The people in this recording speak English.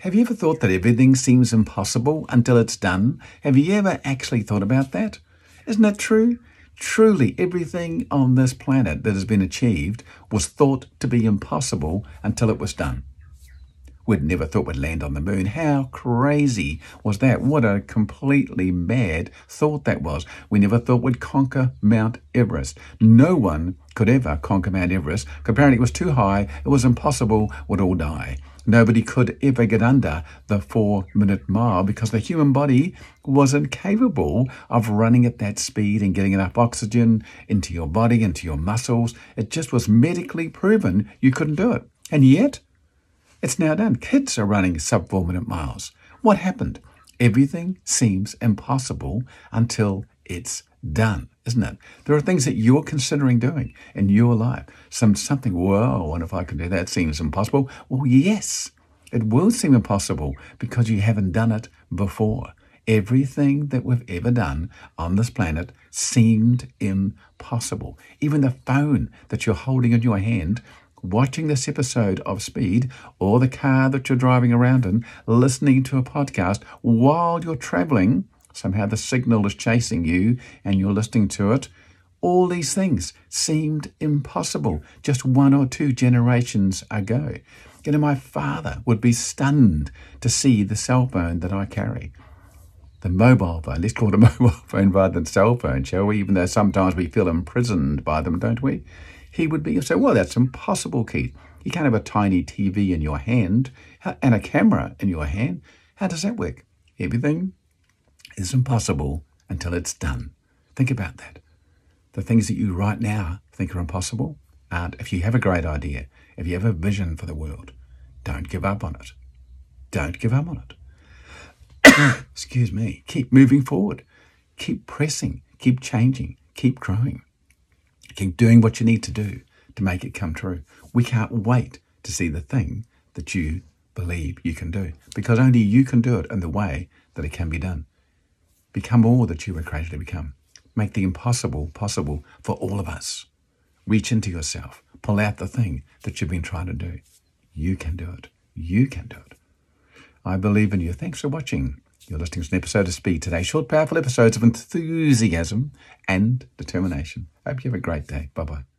Have you ever thought that everything seems impossible until it's done? Have you ever actually thought about that? Isn't that true? Truly, everything on this planet that has been achieved was thought to be impossible until it was done. We'd never thought we'd land on the moon. How crazy was that? What a completely mad thought that was. We never thought we'd conquer Mount Everest. No one could ever conquer Mount Everest. Apparently, it was too high. It was impossible. We'd all die. Nobody could ever get under the four minute mile because the human body wasn't capable of running at that speed and getting enough oxygen into your body, into your muscles. It just was medically proven you couldn't do it. And yet, it's now done. Kids are running sub four minute miles. What happened? Everything seems impossible until it's done, isn't it? There are things that you're considering doing in your life. Some something, I wonder if I can do that. Seems impossible. Well, yes, it will seem impossible because you haven't done it before. Everything that we've ever done on this planet seemed impossible. Even the phone that you're holding in your hand watching this episode of Speed or the car that you're driving around in, listening to a podcast while you're traveling, somehow the signal is chasing you and you're listening to it. All these things seemed impossible just one or two generations ago. You know, my father would be stunned to see the cell phone that I carry. The mobile phone, let's call it a mobile phone rather than cell phone, shall we? Even though sometimes we feel imprisoned by them, don't we? he would be say, well, that's impossible, Keith. You can't have a tiny TV in your hand and a camera in your hand. How does that work? Everything is impossible until it's done. Think about that. The things that you right now think are impossible aren't. If you have a great idea, if you have a vision for the world, don't give up on it. Don't give up on it. Excuse me. Keep moving forward. Keep pressing. Keep changing. Keep growing. Keep doing what you need to do to make it come true. We can't wait to see the thing that you believe you can do because only you can do it in the way that it can be done. Become all that you were created to become. Make the impossible possible for all of us. Reach into yourself. Pull out the thing that you've been trying to do. You can do it. You can do it. I believe in you. Thanks for watching. You're listening to an episode of Speed today. Short, powerful episodes of enthusiasm and determination. I hope you have a great day. Bye bye.